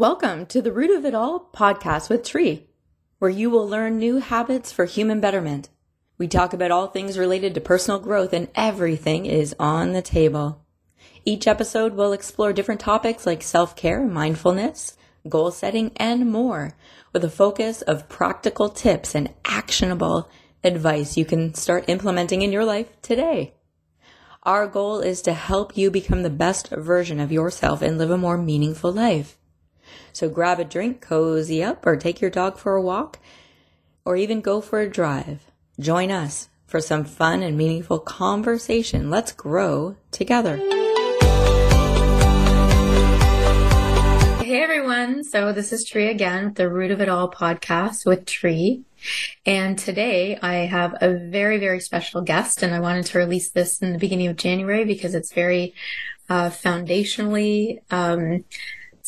Welcome to the Root of It All podcast with Tree, where you will learn new habits for human betterment. We talk about all things related to personal growth and everything is on the table. Each episode will explore different topics like self-care, mindfulness, goal setting, and more with a focus of practical tips and actionable advice you can start implementing in your life today. Our goal is to help you become the best version of yourself and live a more meaningful life. So grab a drink, cozy up, or take your dog for a walk, or even go for a drive. Join us for some fun and meaningful conversation. Let's grow together. Hey everyone. So this is Tree again, the Root of It All podcast with Tree. And today I have a very, very special guest and I wanted to release this in the beginning of January because it's very uh, foundationally, um,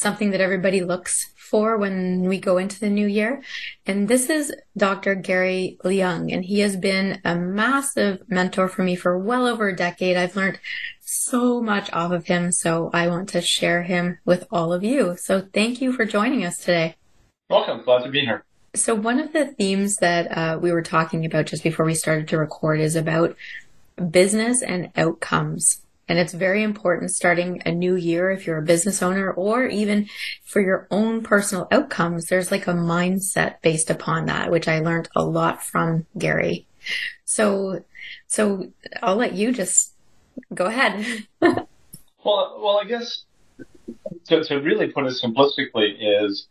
something that everybody looks for when we go into the new year. And this is Dr. Gary Leung, and he has been a massive mentor for me for well over a decade. I've learned so much off of him, so I want to share him with all of you. So thank you for joining us today. Welcome. Glad to be here. So one of the themes that uh, we were talking about just before we started to record is about business and outcomes. And it's very important starting a new year if you're a business owner or even for your own personal outcomes. There's like a mindset based upon that, which I learned a lot from Gary. So, so I'll let you just go ahead. well, well, I guess to, to really put it simplistically is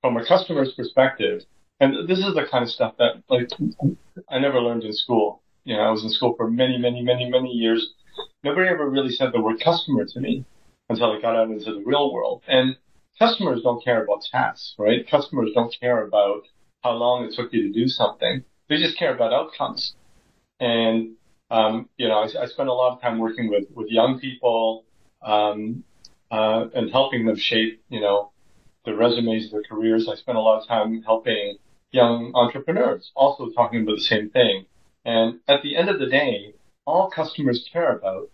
from a customer's perspective, and this is the kind of stuff that like I never learned in school. You know, I was in school for many, many, many, many years nobody ever really said the word customer to me until I got out into the real world. And customers don't care about tasks, right? Customers don't care about how long it took you to do something. They just care about outcomes. And, um, you know, I, I spend a lot of time working with, with young people, um, uh, and helping them shape, you know, their resumes, their careers. I spend a lot of time helping young entrepreneurs, also talking about the same thing. And at the end of the day, all customers care about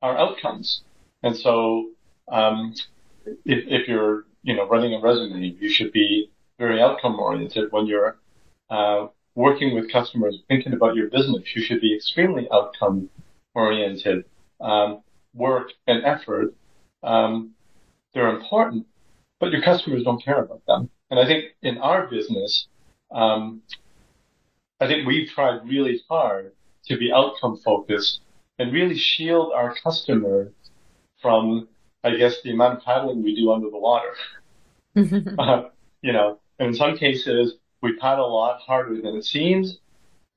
are outcomes. And so, um, if, if you're, you know, running a resume, you should be very outcome oriented when you're, uh, working with customers, thinking about your business. You should be extremely outcome oriented. Um, work and effort, um, they're important, but your customers don't care about them. And I think in our business, um, I think we've tried really hard to be outcome focused and really shield our customer from, I guess, the amount of paddling we do under the water. uh, you know, and in some cases, we paddle a lot harder than it seems.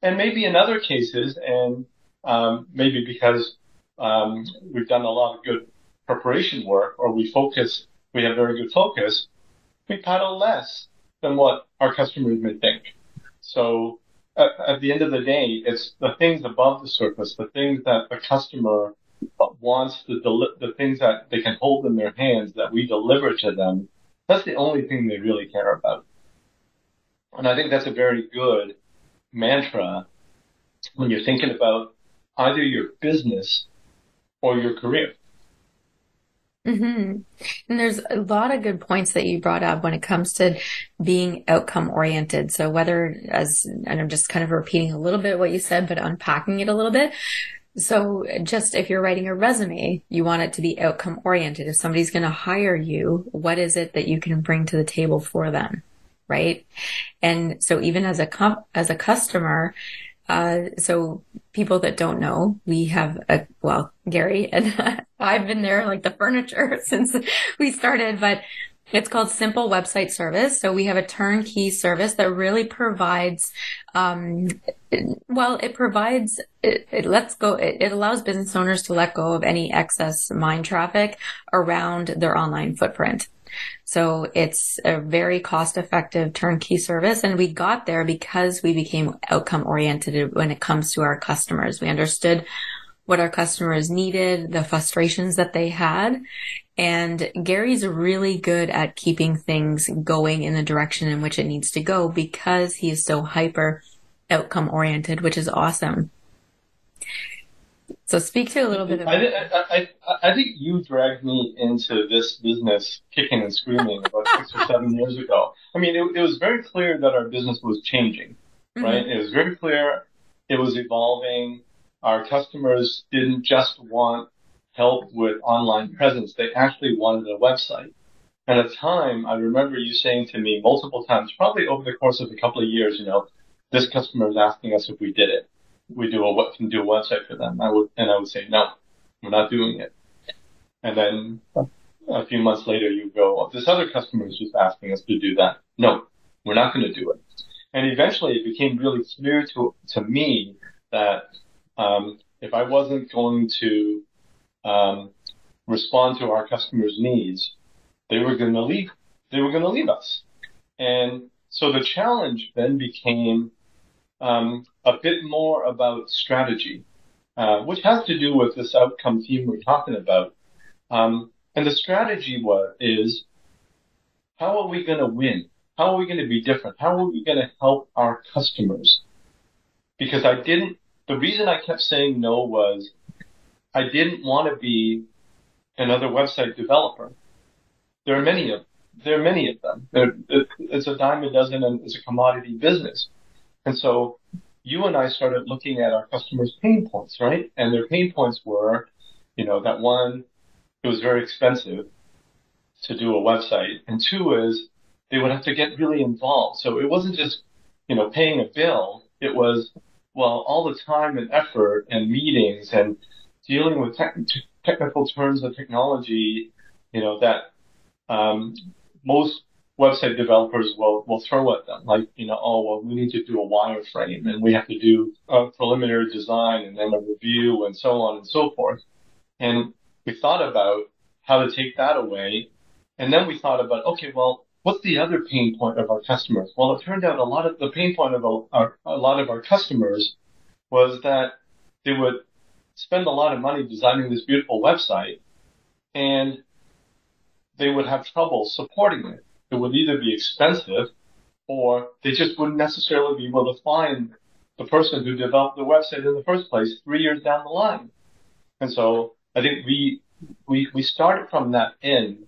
And maybe in other cases, and um, maybe because um, we've done a lot of good preparation work or we focus, we have very good focus, we paddle less than what our customers may think. So at, at the end of the day, it's the things above the surface, the things that the customer wants to deli- the things that they can hold in their hands that we deliver to them. That's the only thing they really care about. And I think that's a very good mantra when you're thinking about either your business or your career. Mm-hmm. And there's a lot of good points that you brought up when it comes to being outcome oriented. So whether as, and I'm just kind of repeating a little bit what you said, but unpacking it a little bit. So just if you're writing a resume, you want it to be outcome oriented. If somebody's going to hire you, what is it that you can bring to the table for them? Right. And so even as a, as a customer, uh, so people that don't know, we have a, well, Gary and I've been there like the furniture since we started, but it's called Simple Website Service. So we have a turnkey service that really provides, um, well, it provides, it, it lets go, it, it, allows business owners to let go of any excess mind traffic around their online footprint. So it's a very cost effective turnkey service. And we got there because we became outcome oriented when it comes to our customers. We understood what our customers needed, the frustrations that they had. And Gary's really good at keeping things going in the direction in which it needs to go because he is so hyper outcome oriented, which is awesome. So speak to a little bit about. I, I, I, I think you dragged me into this business kicking and screaming about six or seven years ago. I mean, it, it was very clear that our business was changing, mm-hmm. right? It was very clear it was evolving. Our customers didn't just want help with online presence; they actually wanted a website. At the time, I remember you saying to me multiple times, probably over the course of a couple of years, you know, this customer is asking us if we did it we do a can do a website for them. I would and I would say no, we're not doing it. And then a few months later, you go, this other customer is just asking us to do that. No, we're not going to do it. And eventually, it became really clear to to me that um, if I wasn't going to um, respond to our customers' needs, they were going to leave. They were going to leave us. And so the challenge then became um, a bit more about strategy, uh, which has to do with this outcome theme we're talking about. Um, and the strategy was is how are we going to win? How are we going to be different? How are we going to help our customers? Because I didn't. The reason I kept saying no was I didn't want to be another website developer. There are many of there are many of them. it's a dime a dozen, and it's a commodity business. And so you and I started looking at our customers' pain points, right? And their pain points were, you know, that one, it was very expensive to do a website. And two is they would have to get really involved. So it wasn't just, you know, paying a bill. It was, well, all the time and effort and meetings and dealing with te- technical terms of technology, you know, that um, most website developers will, will throw at them. Like, you know, oh, well, we need to do a wireframe and we have to do a preliminary design and then a review and so on and so forth. And we thought about how to take that away. And then we thought about, okay, well, what's the other pain point of our customers? Well, it turned out a lot of the pain point of a, a lot of our customers was that they would spend a lot of money designing this beautiful website and they would have trouble supporting it it would either be expensive or they just wouldn't necessarily be able to find the person who developed the website in the first place three years down the line. And so I think we, we, we started from that end,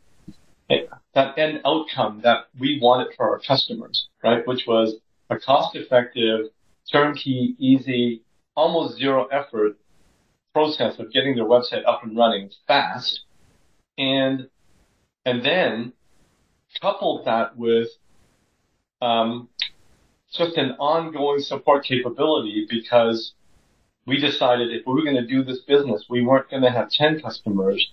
that end outcome that we wanted for our customers, right? Which was a cost effective, turnkey, easy, almost zero effort process of getting their website up and running fast. And, and then coupled that with um, just an ongoing support capability because we decided if we were going to do this business, we weren't going to have 10 customers.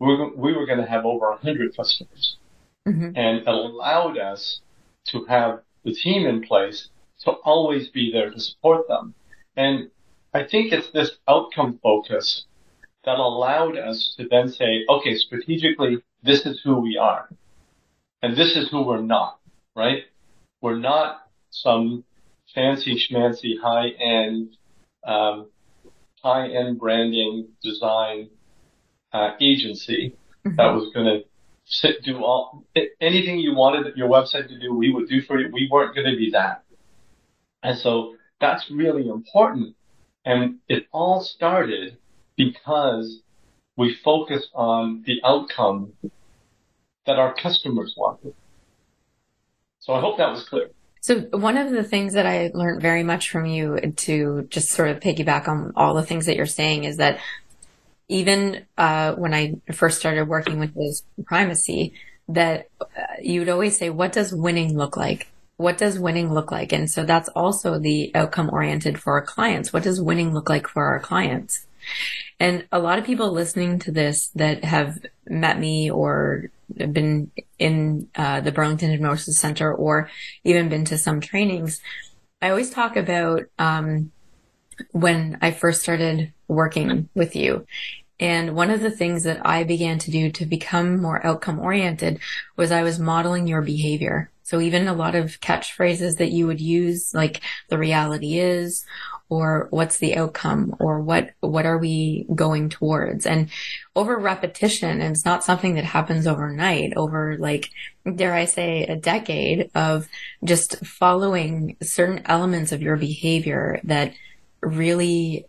We were, we were going to have over 100 customers. Mm-hmm. And it allowed us to have the team in place to always be there to support them. And I think it's this outcome focus that allowed us to then say, okay, strategically, this is who we are. And this is who we're not, right? We're not some fancy schmancy high end, um, high end branding design uh, agency mm-hmm. that was going to sit, do all anything you wanted your website to do. We would do for you. We weren't going to be that, and so that's really important. And it all started because we focused on the outcome that our customers wanted. So I hope that was clear. So one of the things that I learned very much from you to just sort of piggyback on all the things that you're saying is that even uh, when I first started working with this Primacy, that uh, you would always say, "What does winning look like?" What does winning look like? And so that's also the outcome oriented for our clients. What does winning look like for our clients? And a lot of people listening to this that have met me or been in uh, the Burlington Hypnosis Center or even been to some trainings, I always talk about um, when I first started working with you. And one of the things that I began to do to become more outcome oriented was I was modeling your behavior. So even a lot of catchphrases that you would use, like the reality is, or what's the outcome or what what are we going towards and over repetition and it's not something that happens overnight over like dare i say a decade of just following certain elements of your behavior that really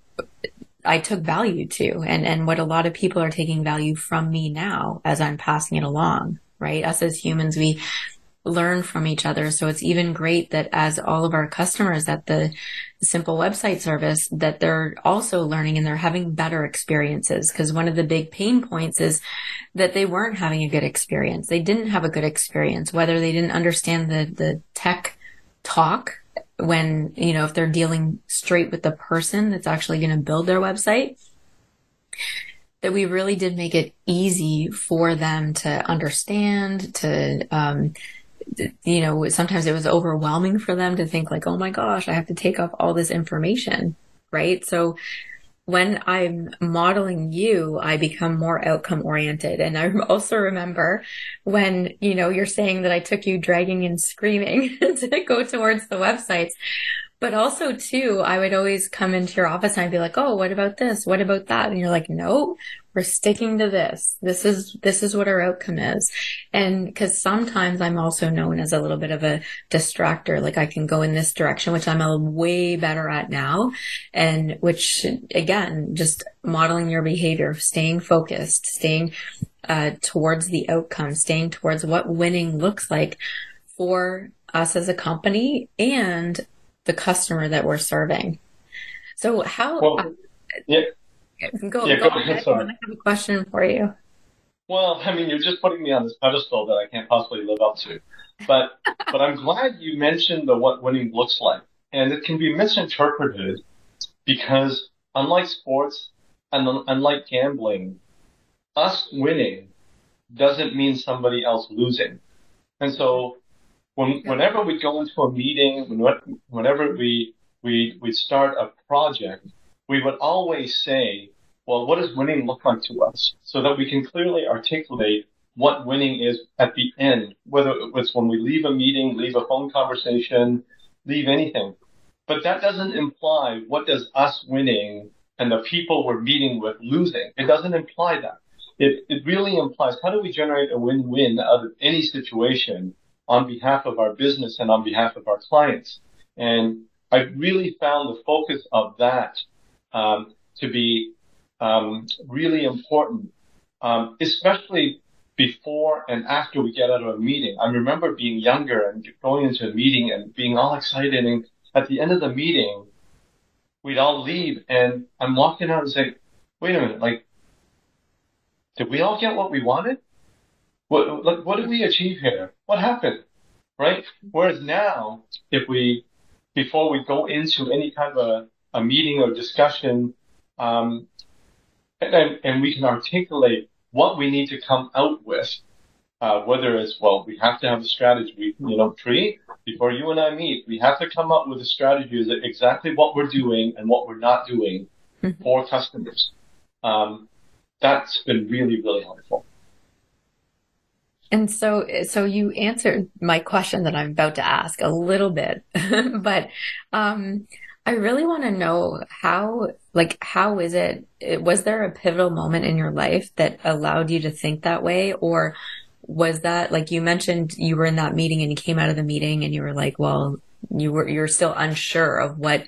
I took value to and, and what a lot of people are taking value from me now as I'm passing it along, right? Us as humans, we learn from each other. So it's even great that as all of our customers at the simple website service, that they're also learning and they're having better experiences. Cause one of the big pain points is that they weren't having a good experience. They didn't have a good experience, whether they didn't understand the, the tech talk when, you know, if they're dealing straight with the person that's actually going to build their website that we really did make it easy for them to understand, to um, you know, sometimes it was overwhelming for them to think like, oh my gosh, I have to take off all this information, right? So when I'm modeling you, I become more outcome oriented. And I also remember when, you know, you're saying that I took you dragging and screaming to go towards the websites. But also too, I would always come into your office and I'd be like, Oh, what about this? What about that? And you're like, no, we're sticking to this. This is, this is what our outcome is. And cause sometimes I'm also known as a little bit of a distractor. Like I can go in this direction, which I'm a way better at now. And which again, just modeling your behavior, staying focused, staying, uh, towards the outcome, staying towards what winning looks like for us as a company and the customer that we're serving. So how? Well, yeah. Go, yeah, go, go ahead. Sorry. I have a question for you. Well, I mean, you're just putting me on this pedestal that I can't possibly live up to. But but I'm glad you mentioned the what winning looks like, and it can be misinterpreted because unlike sports and unlike gambling, us winning doesn't mean somebody else losing. And so when, whenever we go into a meeting, whenever we, we, we start a project, we would always say, well, what does winning look like to us? So that we can clearly articulate what winning is at the end, whether it's when we leave a meeting, leave a phone conversation, leave anything. But that doesn't imply what does us winning and the people we're meeting with losing. It doesn't imply that. It, it really implies how do we generate a win-win out of any situation on behalf of our business and on behalf of our clients. And I really found the focus of that um, to be um, really important, um, especially before and after we get out of a meeting. I remember being younger and going into a meeting and being all excited. And at the end of the meeting, we'd all leave, and I'm walking out and saying, "Wait a minute, like, did we all get what we wanted? What, like, what did we achieve here? What happened? Right? Whereas now, if we, before we go into any kind of a, a meeting or discussion, um, and, and we can articulate what we need to come out with, uh, whether it's, well, we have to have a strategy, you know, Tree, before you and I meet, we have to come up with a strategy of exactly what we're doing and what we're not doing mm-hmm. for customers. Um, that's been really, really helpful. And so, so you answered my question that I'm about to ask a little bit, but, um, I really want to know how, like, how is it, was there a pivotal moment in your life that allowed you to think that way? Or was that, like you mentioned, you were in that meeting and you came out of the meeting and you were like, well, you were, you're still unsure of what,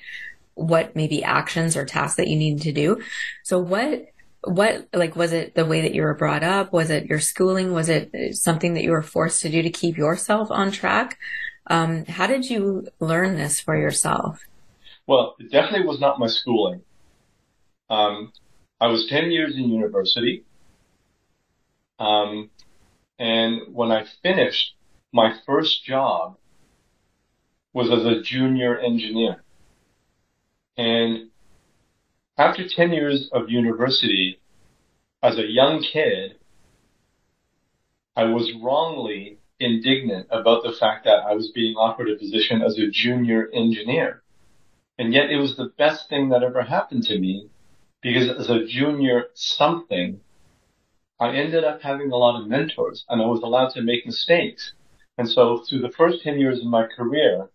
what maybe actions or tasks that you needed to do. So what, what like was it the way that you were brought up was it your schooling was it something that you were forced to do to keep yourself on track um, how did you learn this for yourself well it definitely was not my schooling. Um, i was 10 years in university. Um, and when i finished my first job was as a junior engineer. And after 10 years of university, as a young kid, I was wrongly indignant about the fact that I was being offered a position as a junior engineer. And yet it was the best thing that ever happened to me because as a junior something, I ended up having a lot of mentors and I was allowed to make mistakes. And so through the first 10 years of my career,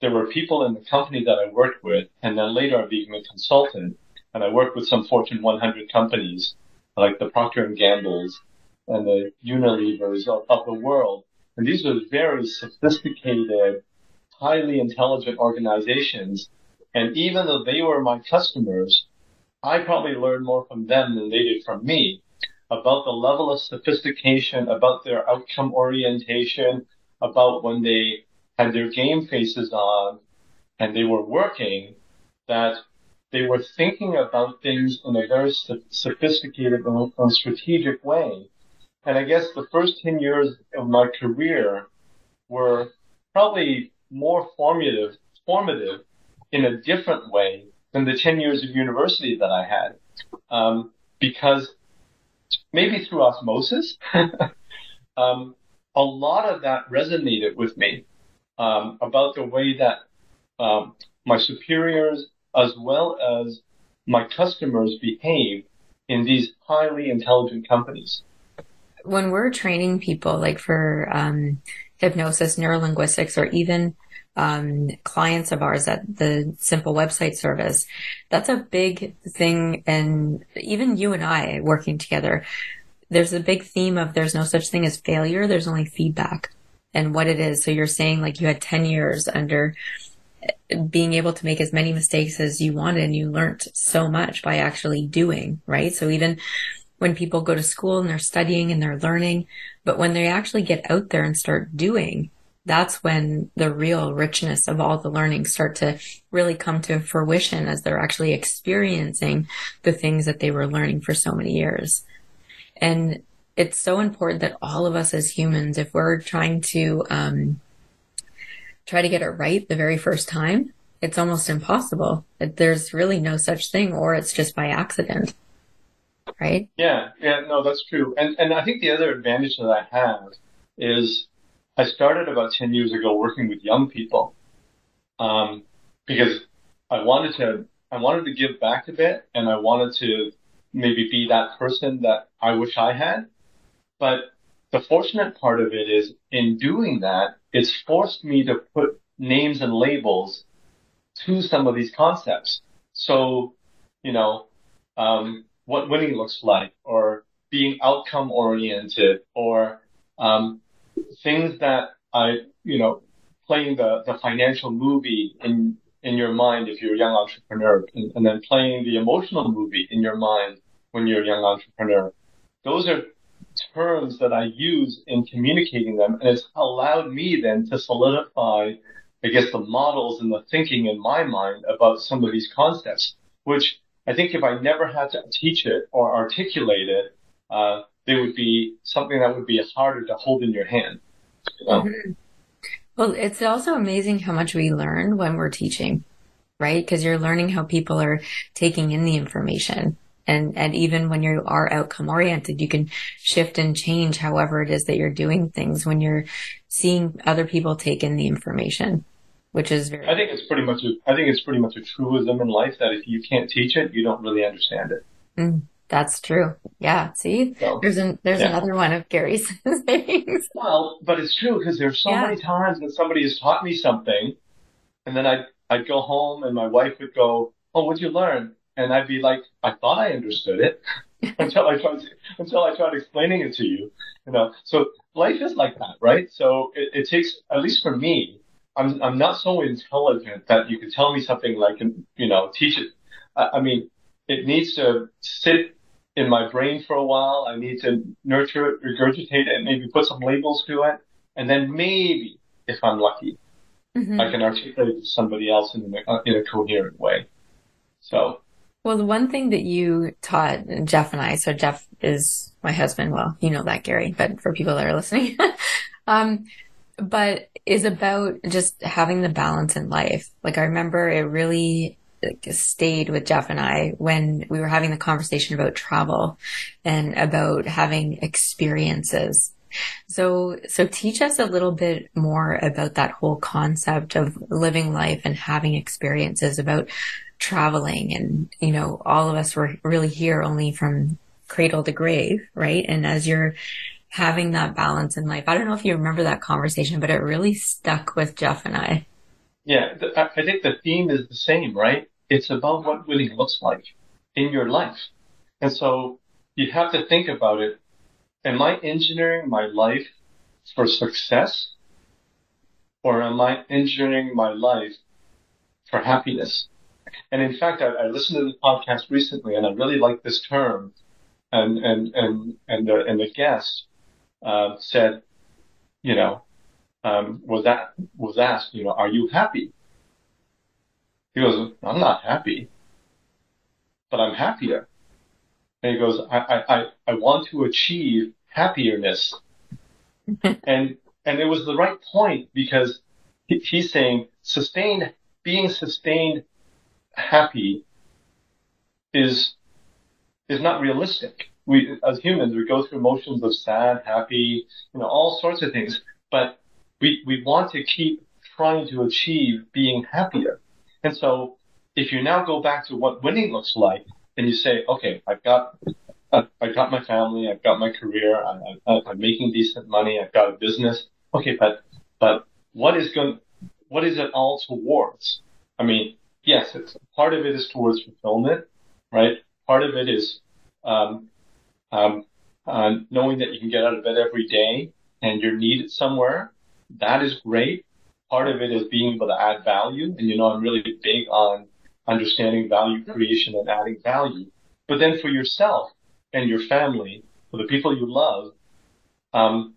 there were people in the company that I worked with and then later I became a consultant and I worked with some Fortune 100 companies like the Procter and Gamble's and the Unilevers of, of the world. And these were very sophisticated, highly intelligent organizations. And even though they were my customers, I probably learned more from them than they did from me about the level of sophistication, about their outcome orientation, about when they had their game faces on and they were working, that they were thinking about things in a very sophisticated and strategic way. And I guess the first 10 years of my career were probably more formative, formative in a different way than the 10 years of university that I had. Um, because maybe through osmosis, um, a lot of that resonated with me um, about the way that um, my superiors as well as my customers behave in these highly intelligent companies. When we're training people, like for um, hypnosis, neurolinguistics, or even um, clients of ours at the simple website service, that's a big thing. And even you and I working together, there's a big theme of there's no such thing as failure. There's only feedback and what it is. So you're saying like you had 10 years under being able to make as many mistakes as you wanted and you learned so much by actually doing, right? So even when people go to school and they're studying and they're learning, but when they actually get out there and start doing, that's when the real richness of all the learning start to really come to fruition as they're actually experiencing the things that they were learning for so many years. And it's so important that all of us as humans, if we're trying to, um, try to get it right the very first time, it's almost impossible. There's really no such thing, or it's just by accident. Right? Yeah, yeah, no, that's true. And and I think the other advantage that I have is I started about ten years ago working with young people, um, because I wanted to I wanted to give back a bit, and I wanted to maybe be that person that I wish I had. But the fortunate part of it is in doing that, it's forced me to put names and labels to some of these concepts. So, you know, um, what winning looks like, or being outcome oriented, or um, things that I, you know, playing the, the financial movie in in your mind if you're a young entrepreneur, and, and then playing the emotional movie in your mind when you're a young entrepreneur. Those are terms that I use in communicating them, and it's allowed me then to solidify, I guess, the models and the thinking in my mind about some of these concepts, which I think if I never had to teach it or articulate it, uh, they would be something that would be harder to hold in your hand. You know? mm-hmm. Well, it's also amazing how much we learn when we're teaching, right? Because you're learning how people are taking in the information and, and even when you are outcome oriented, you can shift and change however it is that you're doing things when you're seeing other people take in the information, which is very. I think it's pretty much. A, I think it's pretty much a truism in life that if you can't teach it, you don't really understand it. Mm, that's true. Yeah. See, so, there's an, there's yeah. another one of Gary's things. Well, but it's true because there's so yeah. many times that somebody has taught me something, and then I I'd go home and my wife would go, "Oh, what'd you learn?" and I'd be like, I thought I understood it until I tried until I tried explaining it to you. You know, so life is like that, right? So it, it takes, at least for me, I'm I'm not so intelligent that you could tell me something like, you know, teach it. I, I mean, it needs to sit in my brain for a while. I need to nurture it, regurgitate it, maybe put some labels to it, and then maybe, if I'm lucky, mm-hmm. I can articulate it to somebody else in a, in a coherent way. So well, the one thing that you taught Jeff and I, so Jeff is my husband. Well, you know that, Gary, but for people that are listening, um, but is about just having the balance in life. Like I remember it really stayed with Jeff and I when we were having the conversation about travel and about having experiences. So, so teach us a little bit more about that whole concept of living life and having experiences about traveling and, you know, all of us were really here only from cradle to grave, right? And as you're having that balance in life, I don't know if you remember that conversation, but it really stuck with Jeff and I. Yeah, I think the theme is the same, right? It's about what winning looks like in your life. And so you have to think about it. Am I engineering my life for success? Or am I engineering my life for happiness? And in fact, I, I listened to the podcast recently, and I really like this term. And and and and the and the guest uh, said, you know, um, was that was asked, you know, are you happy? He goes, I'm not happy, but I'm happier. And he goes, I I I, I want to achieve happierness. and and it was the right point because he, he's saying sustained being sustained happy is is not realistic. We as humans we go through emotions of sad, happy, you know, all sorts of things, but we we want to keep trying to achieve being happier. And so if you now go back to what winning looks like and you say, okay, I've got I've got my family, I've got my career, I, I, I'm making decent money, I've got a business. Okay, but but what is going what is it all towards? I mean, yes, it's part of it is towards fulfillment, right? Part of it is um, um, uh, knowing that you can get out of bed every day and you're needed somewhere. That is great. Part of it is being able to add value, and you know I'm really big on understanding value creation and adding value. But then for yourself and your family, for the people you love, um,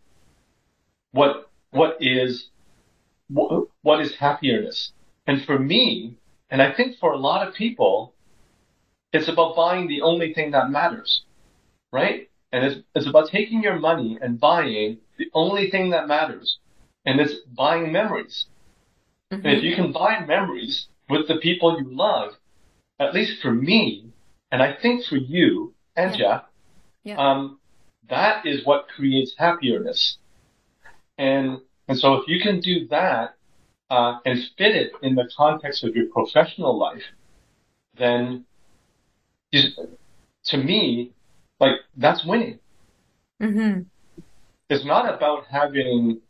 what what is what, what is happiness? And for me, and I think for a lot of people, it's about buying the only thing that matters, right? And it's, it's about taking your money and buying the only thing that matters. And it's buying memories. Mm-hmm. And if you can buy memories with the people you love, at least for me, and I think for you and yeah. Jeff, yeah. Um, that is what creates happiness. And and so if you can do that uh, and fit it in the context of your professional life, then to me, like that's winning. Mm-hmm. It's not about having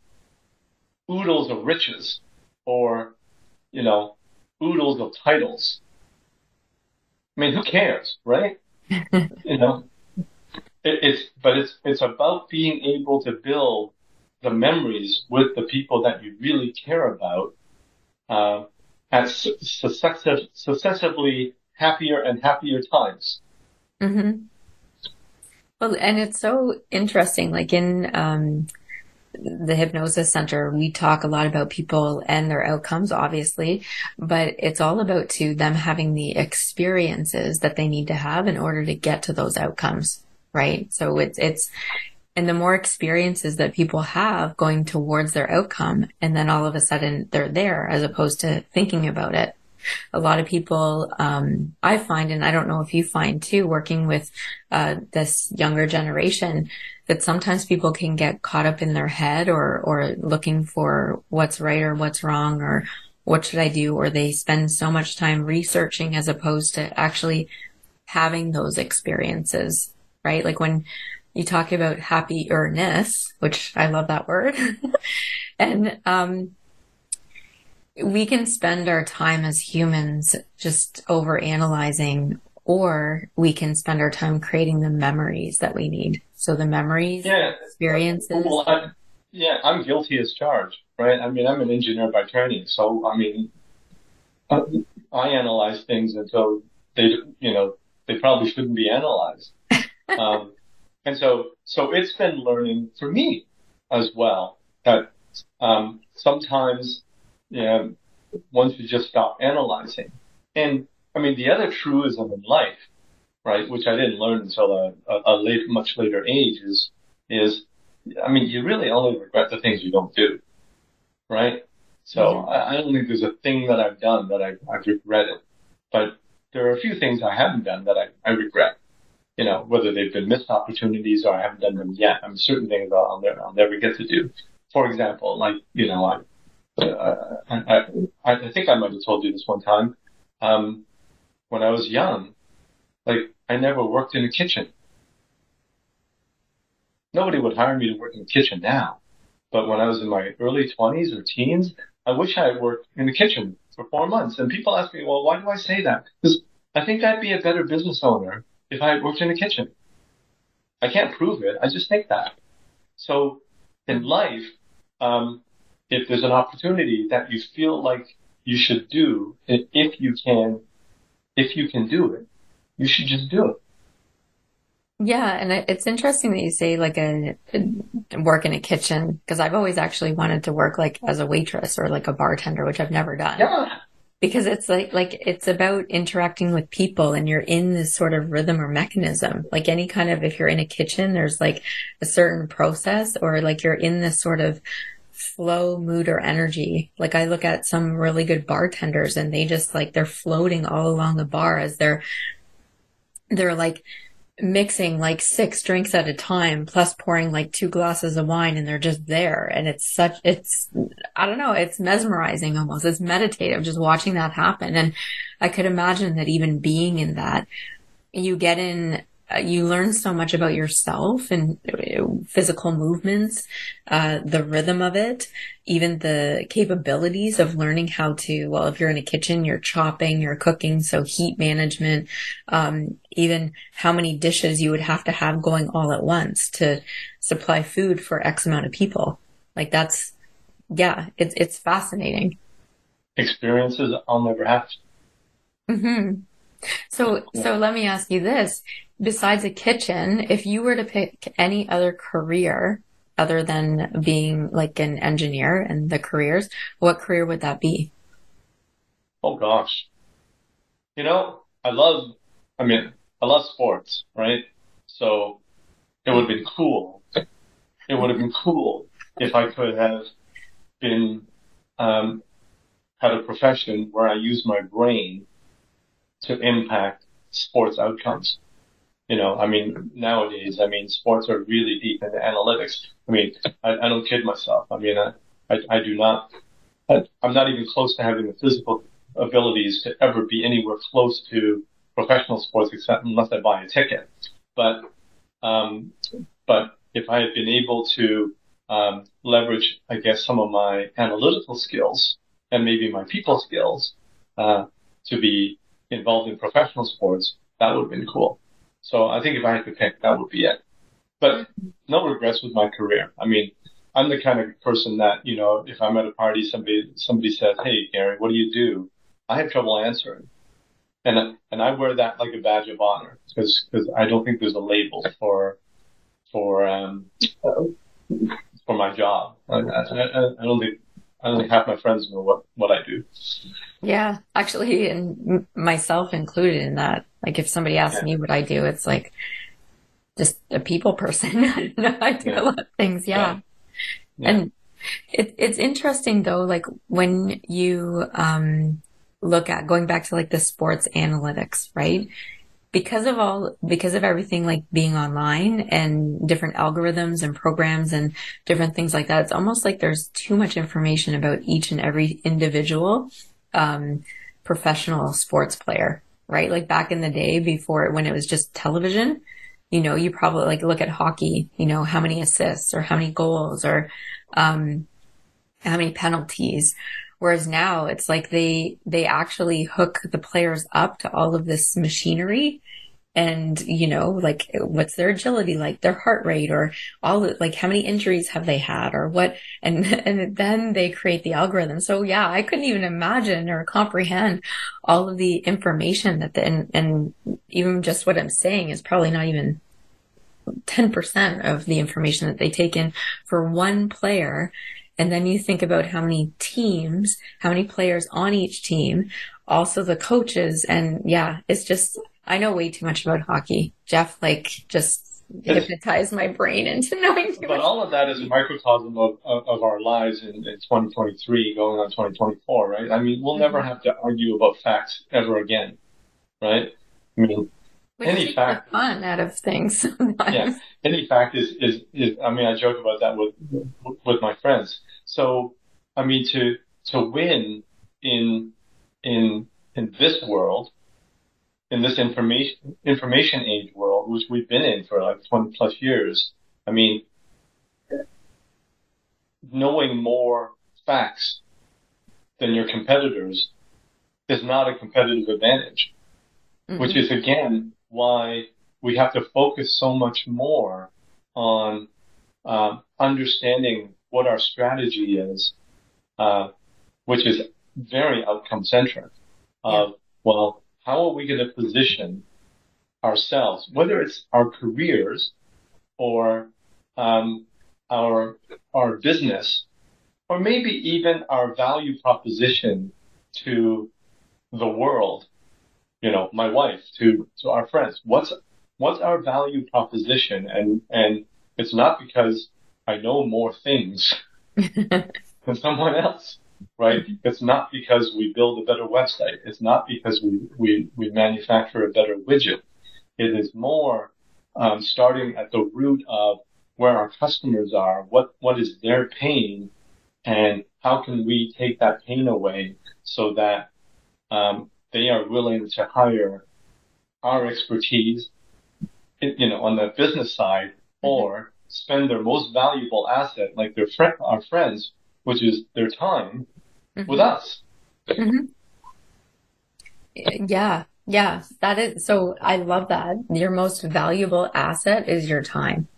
oodles of riches or, you know, oodles of titles. I mean, who cares, right? you know, it, it's but it's it's about being able to build the memories with the people that you really care about uh, at successive, successively happier and happier times. Mm-hmm. Well, and it's so interesting. Like in um, the hypnosis center, we talk a lot about people and their outcomes, obviously, but it's all about to them having the experiences that they need to have in order to get to those outcomes, right? So it's it's and the more experiences that people have going towards their outcome, and then all of a sudden they're there as opposed to thinking about it. A lot of people, um, I find, and I don't know if you find too, working with uh, this younger generation, that sometimes people can get caught up in their head or or looking for what's right or what's wrong or what should I do, or they spend so much time researching as opposed to actually having those experiences, right? Like when you talk about happiness, which I love that word. and um, we can spend our time as humans just over analyzing, or we can spend our time creating the memories that we need. So the memories, yeah. experiences. Well, I, yeah, I'm guilty as charged, right? I mean, I'm an engineer by training, so I mean, I analyze things until they, you know, they probably shouldn't be analyzed. Um, and so, so it's been learning for me as well that um, sometimes you know, one should just stop analyzing. And I mean, the other truism in life, right, which I didn't learn until a, a, a late, much later age, is is I mean, you really only regret the things you don't do, right? So mm-hmm. I, I don't think there's a thing that I've done that I, I've regretted, but there are a few things I haven't done that I, I regret you know, whether they've been missed opportunities or I haven't done them yet. I'm certain things I'll, I'll, never, I'll never get to do. For example, like, you know, I, I, I, I think I might have told you this one time. Um, when I was young, like, I never worked in a kitchen. Nobody would hire me to work in the kitchen now. But when I was in my early 20s or teens, I wish I had worked in the kitchen for four months. And people ask me, well, why do I say that? Because I think I'd be a better business owner if I had worked in a kitchen. I can't prove it. I just think that. So in life, um, if there's an opportunity that you feel like you should do, if you can if you can do it, you should just do it. Yeah, and it's interesting that you say like a, a work in a kitchen because I've always actually wanted to work like as a waitress or like a bartender, which I've never done. Yeah. Because it's like like it's about interacting with people and you're in this sort of rhythm or mechanism. Like any kind of if you're in a kitchen, there's like a certain process or like you're in this sort of flow, mood, or energy. Like I look at some really good bartenders and they just like they're floating all along the bar as they're they're like mixing like six drinks at a time plus pouring like two glasses of wine and they're just there. And it's such it's i don't know it's mesmerizing almost. It's meditative just watching that happen. And i could imagine that even being in that you get in you learn so much about yourself and uh, physical movements, uh, the rhythm of it, even the capabilities of learning how to, well, if you're in a kitchen, you're chopping, you're cooking. So heat management, um, even how many dishes you would have to have going all at once to supply food for X amount of people. Like that's, yeah, it's, it's fascinating. Experiences I'll never have. Mm-hmm. So, so let me ask you this besides a kitchen, if you were to pick any other career other than being like an engineer and the careers, what career would that be? Oh gosh. You know, I love, I mean, I love sports, right? So it would have been cool. It would have been cool if I could have been, um, had a profession where I use my brain to impact sports outcomes. You know, I mean, nowadays, I mean, sports are really deep into analytics. I mean, I, I don't kid myself. I mean, I, I, I do not, I, I'm not even close to having the physical abilities to ever be anywhere close to professional sports except unless I buy a ticket. But, um, but if I had been able to, um, leverage, I guess, some of my analytical skills and maybe my people skills, uh, to be involved in professional sports, that would have been cool. So I think if I had to pick, that would be it. But no regrets with my career. I mean, I'm the kind of person that, you know, if I'm at a party, somebody, somebody says, Hey, Gary, what do you do? I have trouble answering. And, and I wear that like a badge of honor because, because I don't think there's a label for, for, um, for my job. I, I, I don't think, I don't think half my friends know what, what I do. Yeah, actually, and myself included in that. Like if somebody asks yeah. me what I do, it's like just a people person. I I do yeah. a lot of things. Yeah. yeah. And it, it's interesting though, like when you, um, look at going back to like the sports analytics, right? Because of all, because of everything like being online and different algorithms and programs and different things like that, it's almost like there's too much information about each and every individual, um, professional sports player right? Like back in the day before when it was just television, you know, you probably like look at hockey, you know, how many assists or how many goals or, um, how many penalties. Whereas now it's like they, they actually hook the players up to all of this machinery and you know like what's their agility like their heart rate or all like how many injuries have they had or what and and then they create the algorithm. So yeah i couldn't even imagine or comprehend all of the information that the and, and even just what i'm saying is probably not even 10% of the information that they take in for one player and then you think about how many teams, how many players on each team, also the coaches. And yeah, it's just, I know way too much about hockey. Jeff, like, just hypnotized my brain into knowing But much. all of that is a microcosm of, of, of our lives in, in, 2023 going on 2024, right? I mean, we'll mm-hmm. never have to argue about facts ever again, right? I mean, any fact. fun out of things sometimes. Yeah. Any fact is, is, is, I mean, I joke about that with, with my friends. So, I mean, to, to win in, in, in this world, in this information information age world, which we've been in for like 20 plus years, I mean, knowing more facts than your competitors is not a competitive advantage, mm-hmm. which is again why we have to focus so much more on um, understanding what our strategy is, uh, which is very outcome centric. Of yeah. well, how are we going to position ourselves, whether it's our careers or um, our our business, or maybe even our value proposition to the world. You know, my wife to to our friends. What's what's our value proposition? And and it's not because I know more things than someone else right? It's not because we build a better website. It's not because we, we, we manufacture a better widget. It is more um, starting at the root of where our customers are, what, what is their pain, and how can we take that pain away so that um, they are willing to hire our expertise, you know, on the business side, mm-hmm. or spend their most valuable asset, like their friend, our friends, which is their time, mm-hmm. with us. Mm-hmm. Yeah, yeah, that is so. I love that. Your most valuable asset is your time.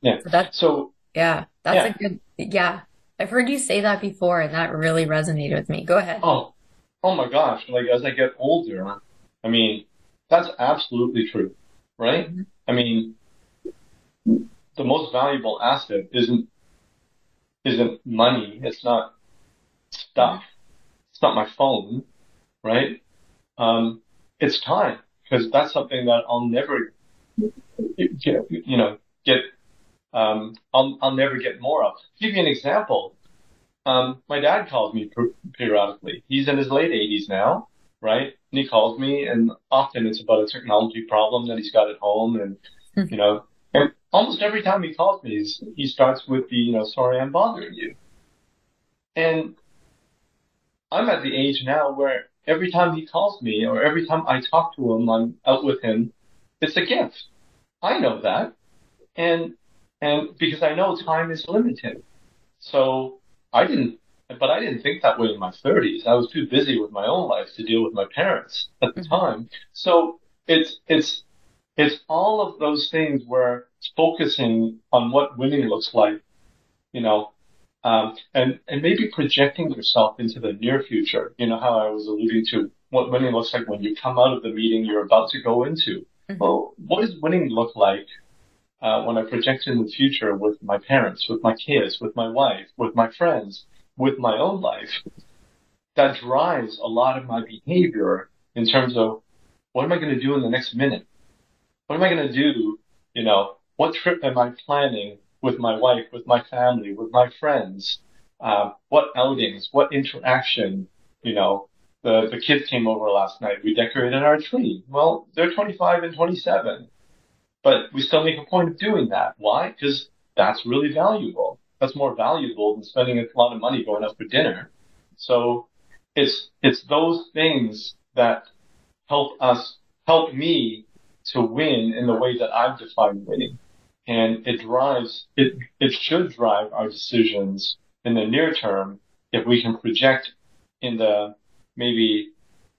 Yeah. So that's so. Yeah, that's yeah. a good. Yeah, I've heard you say that before, and that really resonated with me. Go ahead. Oh, oh my gosh! Like as I get older, I mean, that's absolutely true, right? Mm-hmm. I mean, the most valuable asset isn't isn't money. It's not stuff. It's not my phone, right? Um, it's time because that's something that I'll never get, you know, get, um, I'll, I'll never get more of. To give you an example. Um, my dad calls me per- periodically. He's in his late 80s now, right? And he calls me, and often it's about a technology problem that he's got at home, and mm-hmm. you know, and almost every time he calls me, he starts with the, you know, sorry I'm bothering you. And I'm at the age now where every time he calls me or every time I talk to him, I'm out with him, it's a gift. I know that. And, and because I know time is limited. So I didn't, but I didn't think that way in my 30s. I was too busy with my own life to deal with my parents at the mm-hmm. time. So it's, it's, it's all of those things where it's focusing on what winning looks like, you know, um, and and maybe projecting yourself into the near future. You know how I was alluding to what winning looks like when you come out of the meeting you're about to go into. Mm-hmm. Well, what does winning look like uh, when I project in the future with my parents, with my kids, with my wife, with my friends, with my own life? That drives a lot of my behavior in terms of what am I going to do in the next minute? What am I going to do? You know, what trip am I planning? with my wife, with my family, with my friends, um, what outings, what interaction, you know, the, the kids came over last night. We decorated our tree. Well, they're 25 and 27, but we still make a point of doing that. Why? Because that's really valuable. That's more valuable than spending a lot of money going out for dinner. So it's, it's those things that help us, help me to win in the way that I've defined winning and it drives it it should drive our decisions in the near term if we can project in the maybe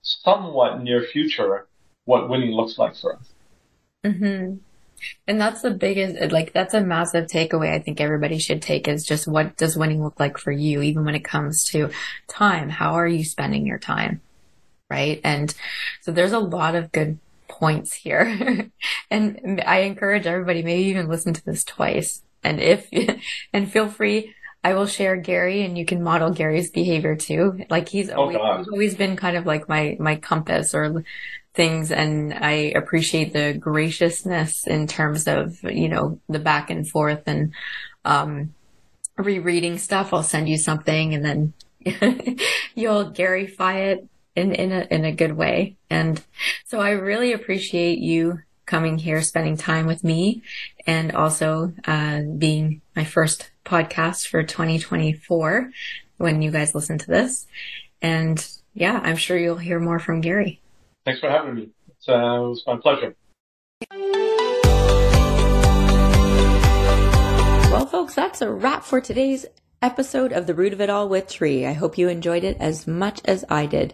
somewhat near future what winning looks like for us. Mm-hmm. And that's the biggest, like, that's a massive takeaway I think everybody should take is just what does winning look like for you, even when it comes to time? How are you spending your time? Right. And so there's a lot of good points here. and I encourage everybody, maybe even listen to this twice. And if, and feel free, I will share Gary and you can model Gary's behavior too. Like he's oh, always, oh he's always been kind of like my, my compass or things. And I appreciate the graciousness in terms of, you know, the back and forth and, um, rereading stuff. I'll send you something and then you'll Garyfy it in, in a, in a good way. And so I really appreciate you coming here, spending time with me and also, uh, being my first podcast for 2024 when you guys listen to this. And yeah, I'm sure you'll hear more from Gary. Thanks for having me. Uh, it was my pleasure. Well, folks, that's a wrap for today's episode of The Root of It All with Tree. I hope you enjoyed it as much as I did.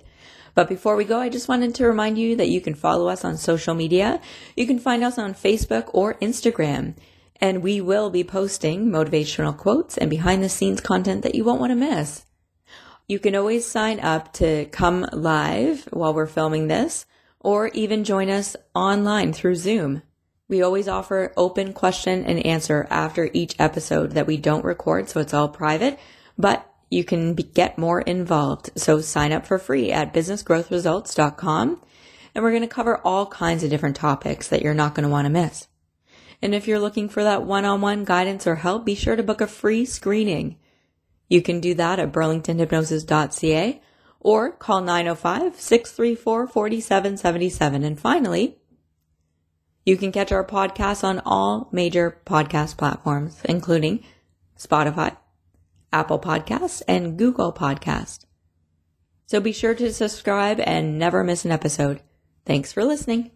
But before we go, I just wanted to remind you that you can follow us on social media. You can find us on Facebook or Instagram. And we will be posting motivational quotes and behind the scenes content that you won't want to miss. You can always sign up to come live while we're filming this, or even join us online through Zoom. We always offer open question and answer after each episode that we don't record, so it's all private, but you can be, get more involved. So sign up for free at businessgrowthresults.com and we're going to cover all kinds of different topics that you're not going to want to miss. And if you're looking for that one-on-one guidance or help, be sure to book a free screening. You can do that at burlingtonhypnosis.ca or call 905-634-4777. And finally, you can catch our podcast on all major podcast platforms, including Spotify, Apple Podcasts, and Google Podcast. So be sure to subscribe and never miss an episode. Thanks for listening.